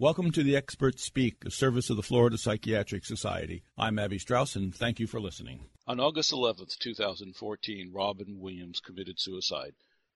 Welcome to the Experts Speak, a service of the Florida Psychiatric Society. I'm Abby Strauss, and thank you for listening. On August 11th, 2014, Robin Williams committed suicide.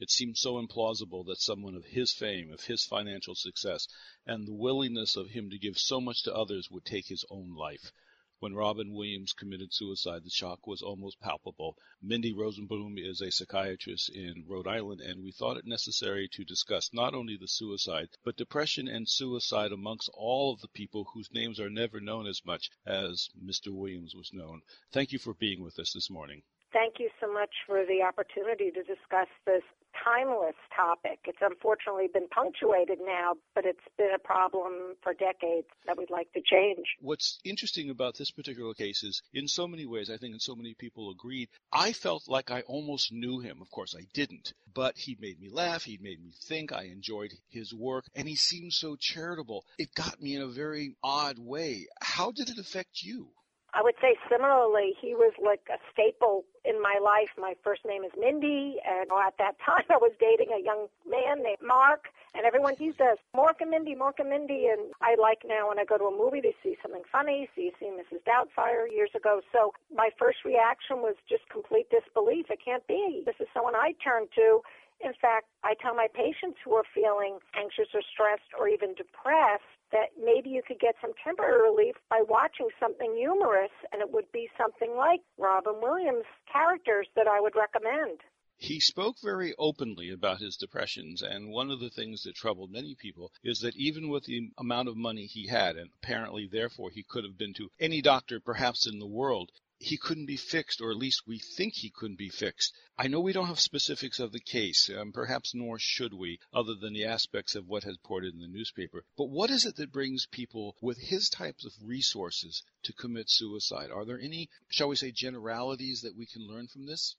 It seemed so implausible that someone of his fame, of his financial success, and the willingness of him to give so much to others would take his own life. When Robin Williams committed suicide, the shock was almost palpable. Mindy Rosenbloom is a psychiatrist in Rhode Island, and we thought it necessary to discuss not only the suicide, but depression and suicide amongst all of the people whose names are never known as much as Mr. Williams was known. Thank you for being with us this morning. Thank you so much for the opportunity to discuss this timeless topic. It's unfortunately been punctuated now, but it's been a problem for decades that we'd like to change. What's interesting about this particular case is, in so many ways, I think, and so many people agreed, I felt like I almost knew him. Of course, I didn't, but he made me laugh. He made me think. I enjoyed his work, and he seemed so charitable. It got me in a very odd way. How did it affect you? I would say similarly, he was like a staple in my life. My first name is Mindy, and at that time I was dating a young man named Mark, and everyone used us, Mark and Mindy, Mark and Mindy, and I like now when I go to a movie to see something funny, you see Mrs. Doubtfire years ago. So my first reaction was just complete disbelief. It can't be. This is someone I turn to. In fact, I tell my patients who are feeling anxious or stressed or even depressed that maybe you could get some temporary relief by watching something humorous, and it would be something like Robin Williams' characters that I would recommend. He spoke very openly about his depressions, and one of the things that troubled many people is that even with the amount of money he had, and apparently therefore he could have been to any doctor perhaps in the world, he couldn't be fixed, or at least we think he couldn't be fixed. I know we don't have specifics of the case, um, perhaps nor should we, other than the aspects of what has reported in the newspaper. But what is it that brings people with his types of resources to commit suicide? Are there any, shall we say, generalities that we can learn from this?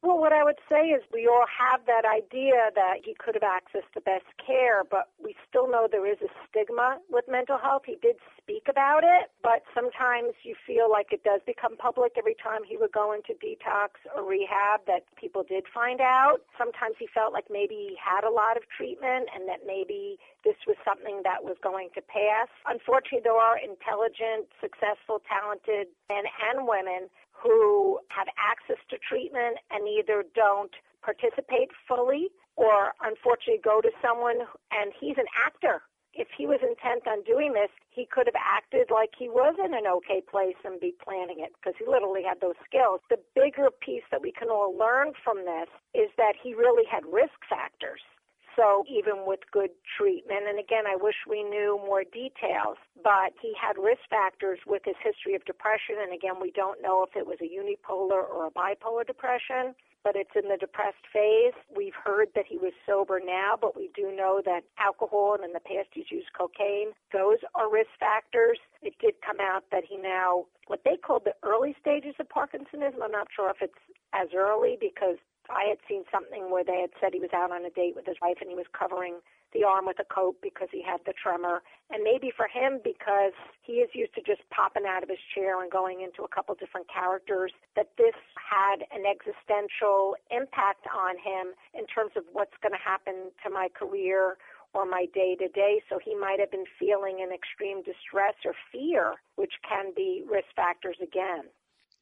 Well, what I would say is we all have that idea that he could have accessed the best care, but we still know there is a stigma with mental health. He did speak about it, but sometimes you feel like it does become public every time he would go into detox or rehab that people did find out. Sometimes he felt like maybe he had a lot of treatment and that maybe this was something that was going to pass. Unfortunately, there are intelligent, successful, talented men and women who have access to treatment and either don't participate fully or unfortunately go to someone and he's an actor. If he was intent on doing this, he could have acted like he was in an okay place and be planning it because he literally had those skills. The bigger piece that we can all learn from this is that he really had risk factors so even with good treatment, and again, I wish we knew more details, but he had risk factors with his history of depression, and again, we don't know if it was a unipolar or a bipolar depression, but it's in the depressed phase. We've heard that he was sober now, but we do know that alcohol and in the past he's used cocaine. Those are risk factors. It did come out that he now, what they called the early stages of Parkinsonism, I'm not sure if it's as early because I had seen something where they had said he was out on a date with his wife and he was covering the arm with a coat because he had the tremor. And maybe for him, because he is used to just popping out of his chair and going into a couple different characters, that this had an existential impact on him in terms of what's going to happen to my career or my day to day. So he might have been feeling an extreme distress or fear, which can be risk factors again.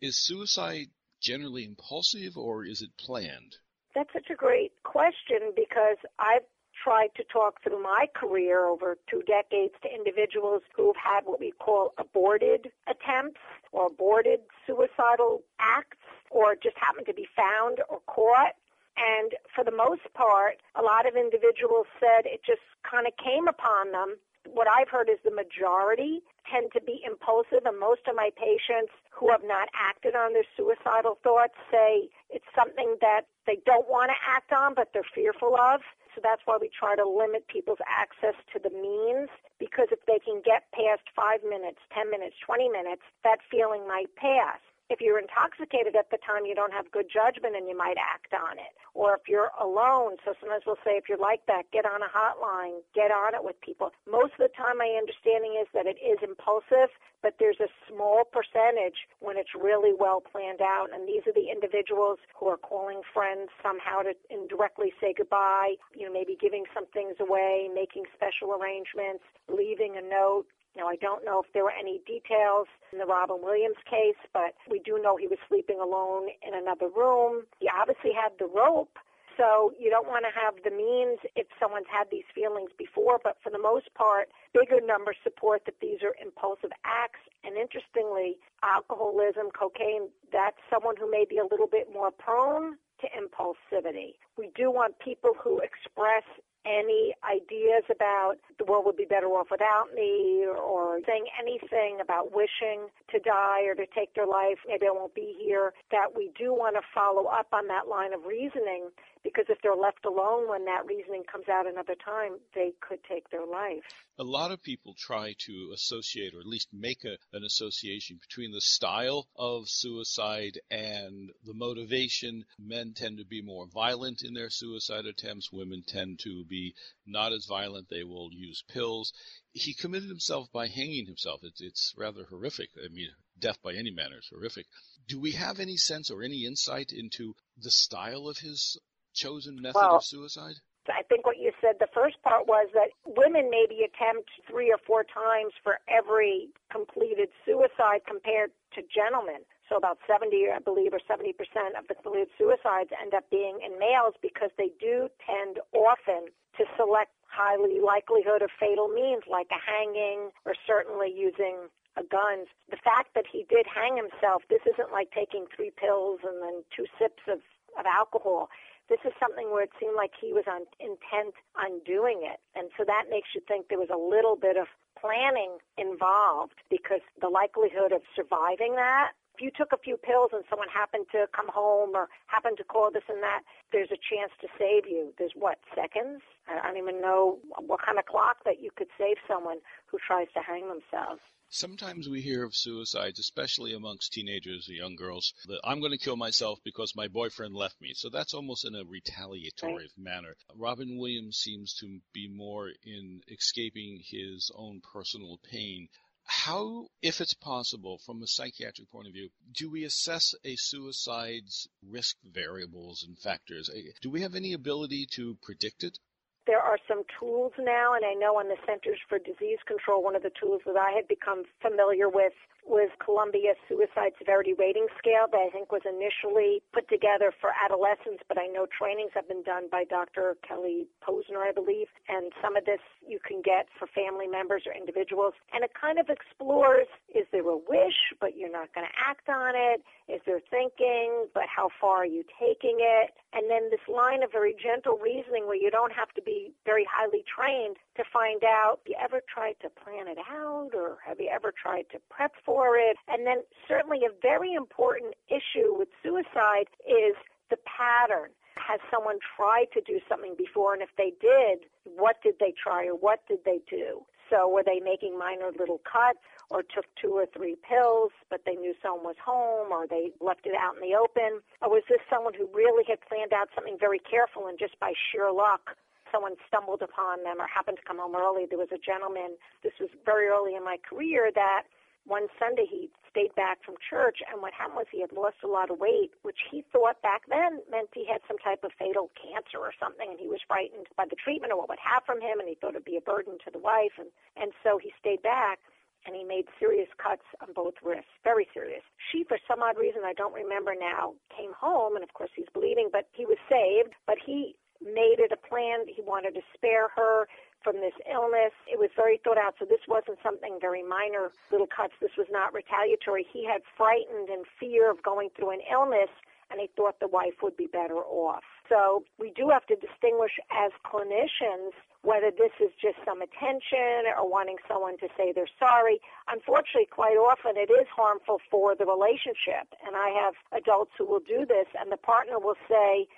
Is suicide generally impulsive or is it planned? That's such a great question because I've tried to talk through my career over two decades to individuals who've had what we call aborted attempts or aborted suicidal acts or just happened to be found or caught. And for the most part, a lot of individuals said it just kind of came upon them what I've heard is the majority tend to be impulsive, and most of my patients who have not acted on their suicidal thoughts say it's something that they don't want to act on, but they're fearful of. So that's why we try to limit people's access to the means, because if they can get past five minutes, 10 minutes, 20 minutes, that feeling might pass. If you're intoxicated at the time, you don't have good judgment and you might act on it. Or if you're alone, so sometimes we'll say, if you're like that, get on a hotline, get on it with people. Most of the time, my understanding is that it is impulsive, but there's a small percentage when it's really well planned out. And these are the individuals who are calling friends somehow to indirectly say goodbye, you know, maybe giving some things away, making special arrangements, leaving a note, now, I don't know if there were any details in the Robin Williams case, but we do know he was sleeping alone in another room. He obviously had the rope, so you don't want to have the means if someone's had these feelings before, but for the most part, bigger numbers support that these are impulsive acts. And interestingly, alcoholism, cocaine, that's someone who may be a little bit more prone to impulsivity. We do want people who express any ideas about the world would be better off without me or saying anything about wishing to die or to take their life, maybe I won't be here, that we do want to follow up on that line of reasoning because if they're left alone when that reasoning comes out another time, they could take their life. A lot of people try to associate or at least make a, an association between the style of suicide and the motivation. Men tend to be more violent in their suicide attempts. Women tend to be not as violent. They will use pills. He committed himself by hanging himself. It's, it's rather horrific. I mean, death by any manner is horrific. Do we have any sense or any insight into the style of his chosen method well, of suicide? I think what you said, the first part was that women maybe attempt three or four times for every completed suicide compared to gentlemen. So about 70, I believe, or 70% of the suicides end up being in males because they do tend often to select highly likelihood of fatal means like a hanging or certainly using a gun. The fact that he did hang himself, this isn't like taking three pills and then two sips of, of alcohol. This is something where it seemed like he was on intent on doing it. And so that makes you think there was a little bit of planning involved because the likelihood of surviving that if you took a few pills and someone happened to come home or happened to call this and that, there's a chance to save you. There's what, seconds? I don't even know what kind of clock that you could save someone who tries to hang themselves. Sometimes we hear of suicides, especially amongst teenagers or young girls, that I'm going to kill myself because my boyfriend left me. So that's almost in a retaliatory right. manner. Robin Williams seems to be more in escaping his own personal pain. How, if it's possible, from a psychiatric point of view, do we assess a suicide's risk variables and factors? Eh, do we have any ability to predict it? There are some tools now, and I know on the Centers for Disease Control, one of the tools that I had become familiar with was Columbia's Suicide Severity Rating Scale that I think was initially put together for adolescents, but I know trainings have been done by Dr. Kelly Posner, I believe, and some of this you can get for family members or individuals. And it kind of explores, is there a wish, but you're not going to act on it? Is there thinking, but how far are you taking it? And then this line of very gentle reasoning where you don't have to be very highly trained to find out, have you ever tried to plan it out or have you ever tried to prep for it. And then certainly a very important issue with suicide is the pattern. Has someone tried to do something before? And if they did, what did they try or what did they do? So were they making minor little cuts or took two or three pills, but they knew someone was home or they left it out in the open? Or was this someone who really had planned out something very careful and just by sheer luck someone stumbled upon them or happened to come home early? There was a gentleman, this was very early in my career, that one Sunday he stayed back from church, and what happened was he had lost a lot of weight, which he thought back then meant he had some type of fatal cancer or something, and he was frightened by the treatment or what would have from him, and he thought it'd be a burden to the wife, and and so he stayed back. And he made serious cuts on both wrists, very serious. She, for some odd reason I don't remember now, came home, and of course he's bleeding, but he was saved. But he made it a plan. He wanted to spare her from this illness. It was very thought out. So this wasn't something very minor, little cuts. This was not retaliatory. He had frightened and fear of going through an illness and he thought the wife would be better off. So we do have to distinguish as clinicians whether this is just some attention or wanting someone to say they're sorry. Unfortunately, quite often it is harmful for the relationship. And I have adults who will do this and the partner will say,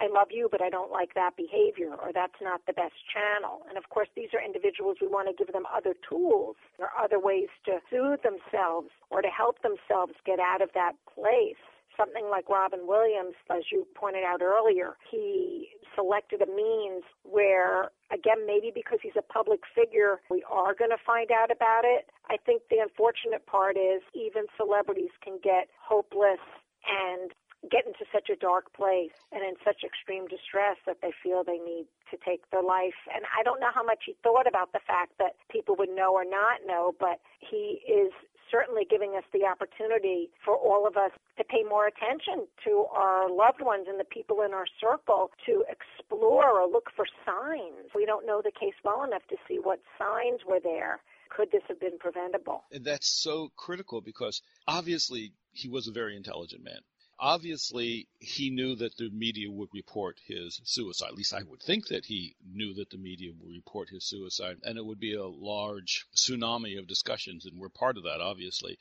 I love you, but I don't like that behavior, or that's not the best channel. And of course, these are individuals we want to give them other tools or other ways to soothe themselves or to help themselves get out of that place something like Robin Williams, as you pointed out earlier, he selected a means where, again, maybe because he's a public figure, we are going to find out about it. I think the unfortunate part is even celebrities can get hopeless and get into such a dark place and in such extreme distress that they feel they need to take their life. And I don't know how much he thought about the fact that people would know or not know, but he is certainly giving us the opportunity for all of us to pay more attention to our loved ones and the people in our circle to explore or look for signs. We don't know the case well enough to see what signs were there. Could this have been preventable? And that's so critical because obviously he was a very intelligent man. Obviously, he knew that the media would report his suicide. At least I would think that he knew that the media would report his suicide, and it would be a large tsunami of discussions, and we're part of that, obviously.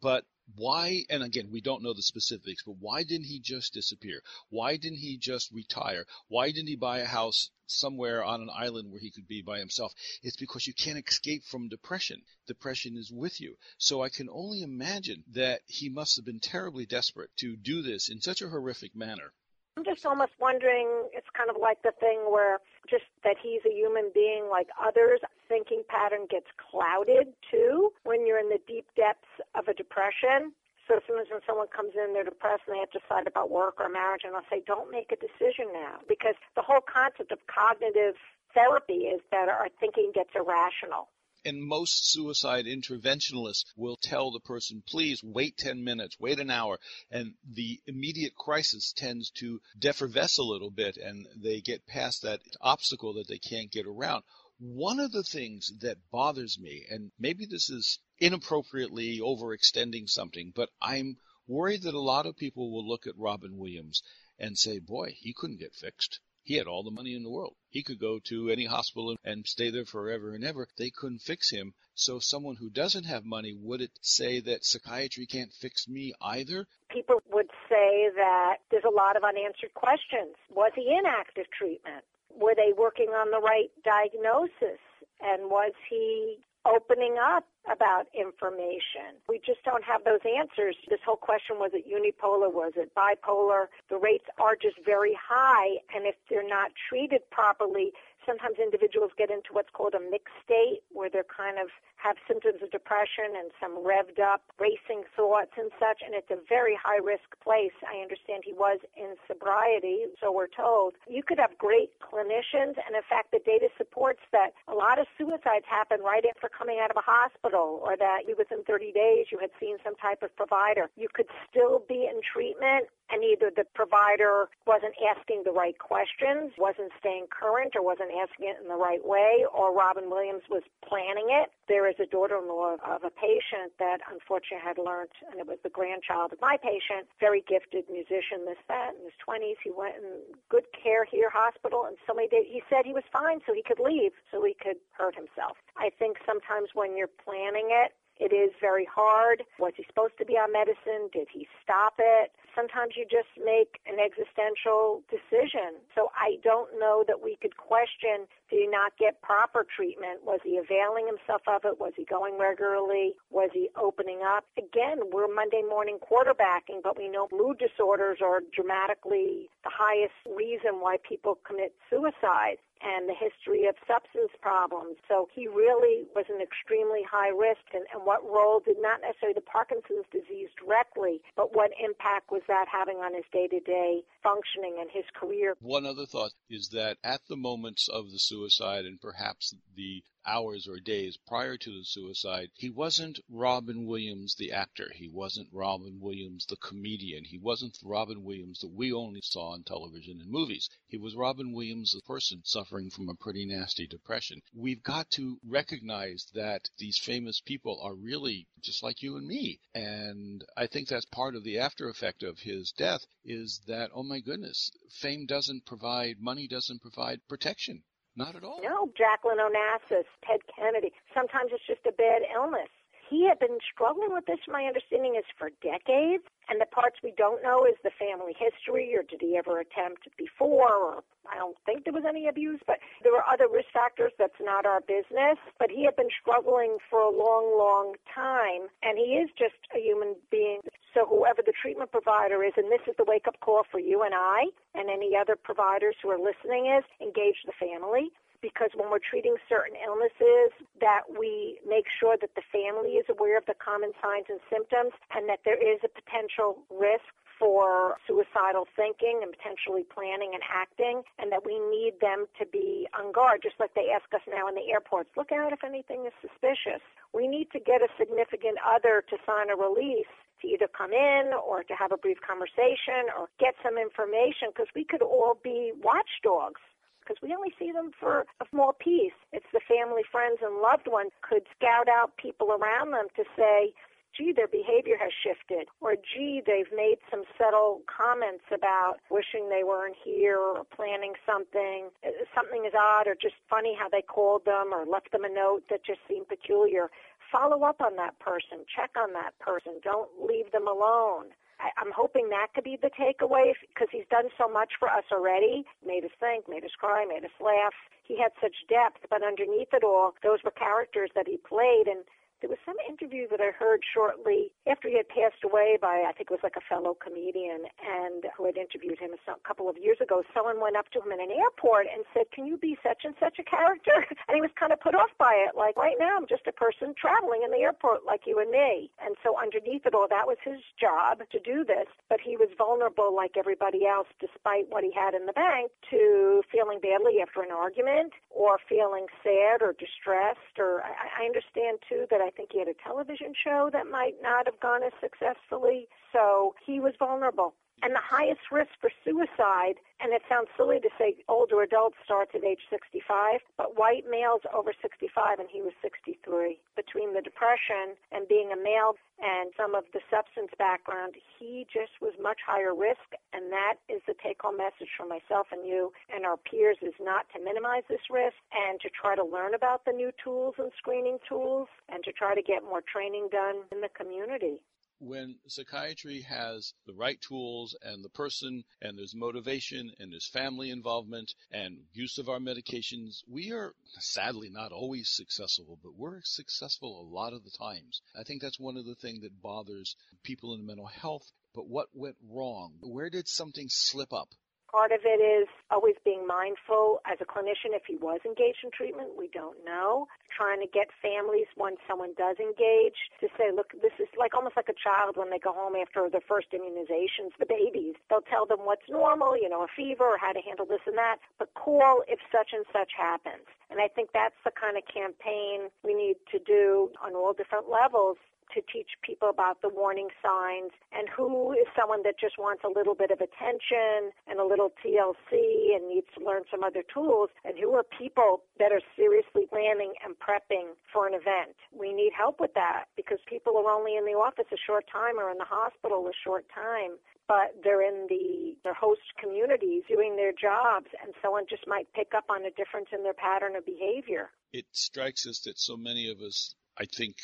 But why, and again, we don't know the specifics, but why didn't he just disappear? Why didn't he just retire? Why didn't he buy a house somewhere on an island where he could be by himself? It's because you can't escape from depression. Depression is with you. So I can only imagine that he must have been terribly desperate to do this in such a horrific manner. I'm just almost wondering, it's kind of like the thing where just that he's a human being like others, thinking pattern gets clouded too when you're in the deep depths of a depression. So as soon as when someone comes in, they're depressed and they have to decide about work or marriage, and I'll say, don't make a decision now. Because the whole concept of cognitive therapy is that our thinking gets irrational. And most suicide interventionalists will tell the person, please wait 10 minutes, wait an hour. And the immediate crisis tends to defervesce a little bit and they get past that obstacle that they can't get around. One of the things that bothers me, and maybe this is inappropriately overextending something, but I'm worried that a lot of people will look at Robin Williams and say, boy, he couldn't get fixed. He had all the money in the world. He could go to any hospital and stay there forever and ever. They couldn't fix him. So someone who doesn't have money, would it say that psychiatry can't fix me either? People would say that there's a lot of unanswered questions. Was he in active treatment? Were they working on the right diagnosis? And was he opening up about information. We just don't have those answers. This whole question was it unipolar, was it bipolar? The rates are just very high, and if they're not treated properly, sometimes individuals get into what's called a mixed state where they're kind of have symptoms of depression and some revved up racing thoughts and such and it's a very high risk place. I understand he was in sobriety so we're told. You could have great clinicians and in fact the data supports that a lot of suicides happen right after coming out of a hospital or that within 30 days you had seen some type of provider. You could still be in treatment and either the provider wasn't asking the right questions, wasn't staying current, or wasn't asking it in the right way, or Robin Williams was planning it. There is a daughter-in-law of a patient that unfortunately had learned, and it was the grandchild of my patient, very gifted musician, this, that, in his 20s. He went in good care here, hospital, and so many days, he said he was fine so he could leave, so he could hurt himself. I think sometimes when you're planning it, it is very hard. Was he supposed to be on medicine? Did he stop it? Sometimes you just make an existential decision. So I don't know that we could question did he not get proper treatment? Was he availing himself of it? Was he going regularly? Was he opening up? Again, we're Monday morning quarterbacking, but we know mood disorders are dramatically the highest reason why people commit suicide and the history of substance problems. So he really was an extremely high risk. And, and what role did not necessarily the Parkinson's disease directly, but what impact was that having on his day to day functioning and his career? One other thought is that at the moments of the suicide and perhaps the hours or days prior to the suicide, he wasn't Robin Williams, the actor. He wasn't Robin Williams, the comedian. He wasn't Robin Williams that we only saw on television and movies. He was Robin Williams, the person suffering from a pretty nasty depression. We've got to recognize that these famous people are really just like you and me. And I think that's part of the after effect of his death is that, oh my goodness, fame doesn't provide, money doesn't provide protection. Not at all. No, Jacqueline Onassis, Ted Kennedy. Sometimes it's just a bad illness. he had been struggling with this, my understanding is for decades. And the parts we don't know is the family history, or did he ever attempt before, or I don't think there was any abuse, but there were other risk factors that's not our business. But he had been struggling for a long, long time, and he is just a human being. So whoever the treatment provider is, and this is the wake-up call for you and I, and any other providers who are listening is, engage the family. Because when we're treating certain illnesses that we make sure that the family is aware of the common signs and symptoms and that there is a potential risk for suicidal thinking and potentially planning and acting, and that we need them to be on guard, just like they ask us now in the airports, look out if anything is suspicious. We need to get a significant other to sign a release to either come in or to have a brief conversation or get some information because we could all be watchdogs because we only see them for a small piece. It's the family, friends, and loved ones could scout out people around them to say, gee, their behavior has shifted, or gee, they've made some subtle comments about wishing they weren't here or planning something. Something is odd or just funny how they called them or left them a note that just seemed peculiar. Follow up on that person. Check on that person. Don't leave them alone. I, I'm hoping that could be the takeaway because he's done so much for us already. Made us think, made us cry, made us laugh. He had such depth, but underneath it all, those were characters that he played, and there was some interview that I heard shortly after he had passed away by, I think it was like a fellow comedian, and who had interviewed him a couple of years ago. Someone went up to him in an airport and said, "Can you be such and such a character?" And he was kind of put off by it, like, "Right now, I'm just a person traveling in the airport like you and me." And so underneath it all, that was his job to do this. But he was vulnerable, like everybody else, despite what he had in the bank, to feeling badly after an argument, or feeling sad or distressed. Or I, I understand too that. I think he had a television show that might not have gone as successfully. So he was vulnerable. And the highest risk for suicide, and it sounds silly to say older adults starts at age 65, but white males over 65, and he was 63. Between the depression and being a male and some of the substance background, he just was much higher risk, and that is the take-home message for myself and you and our peers is not to minimize this risk and to try to learn about the new tools and screening tools and to try to get more training done in the community when psychiatry has the right tools and the person and there's motivation and there's family involvement and use of our medications, we are sadly not always successful, but we're successful a lot of the times. I think that's one of the things that bothers people in mental health. But what went wrong? Where did something slip up? Part of it is always being mindful as a clinician if he was engaged in treatment. We don't know. Trying to get families when someone does engage to say, look, this is like almost like a child when they go home after their first immunizations, the babies. They'll tell them what's normal, you know, a fever or how to handle this and that, but call if such and such happens. And I think that's the kind of campaign we need to do on all different levels to teach people about the warning signs and who is someone that just wants a little bit of attention and a little TLC and needs to learn some other tools and who are people that are seriously planning and prepping for an event. We need help with that because people are only in the office a short time or in the hospital a short time but they're in the their host communities doing their jobs and someone just might pick up on a difference in their pattern of behavior. It strikes us that so many of us I think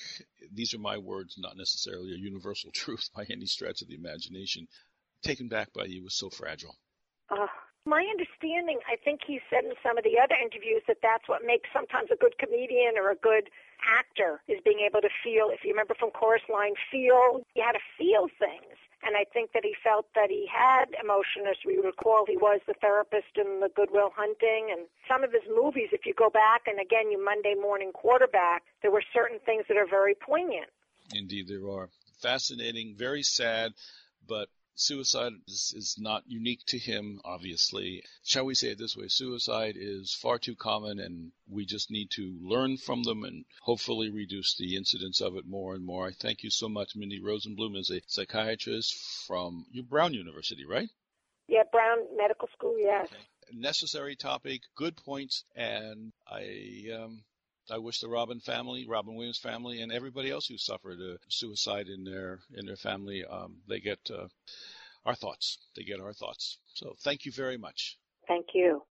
these are my words, not necessarily a universal truth by any stretch of the imagination. Taken back by you was so fragile. Uh, my understanding, I think he said in some of the other interviews that that's what makes sometimes a good comedian or a good actor is being able to feel. If you remember from Chorus Line, feel. You had to feel things. And I think that he felt that he had emotion. As we recall, he was the therapist in the Good Will Hunting. And some of his movies, if you go back, and again, you Monday morning quarterback, there were certain things that are very poignant. Indeed, there are. Fascinating, very sad, but suicide is, is, not unique to him, obviously. Shall we say it this way? Suicide is far too common and we just need to learn from them and hopefully reduce the incidence of it more and more. I thank you so much. Mindy Rosenbloom is a psychiatrist from Brown University, right? Yeah, Brown Medical School, yes. Okay. Necessary topic, good points, and I um, I wish the Robin family, Robin Williams family, and everybody else who suffered a suicide in their in their family, um, they get uh, our thoughts. They get our thoughts. So thank you very much. Thank you.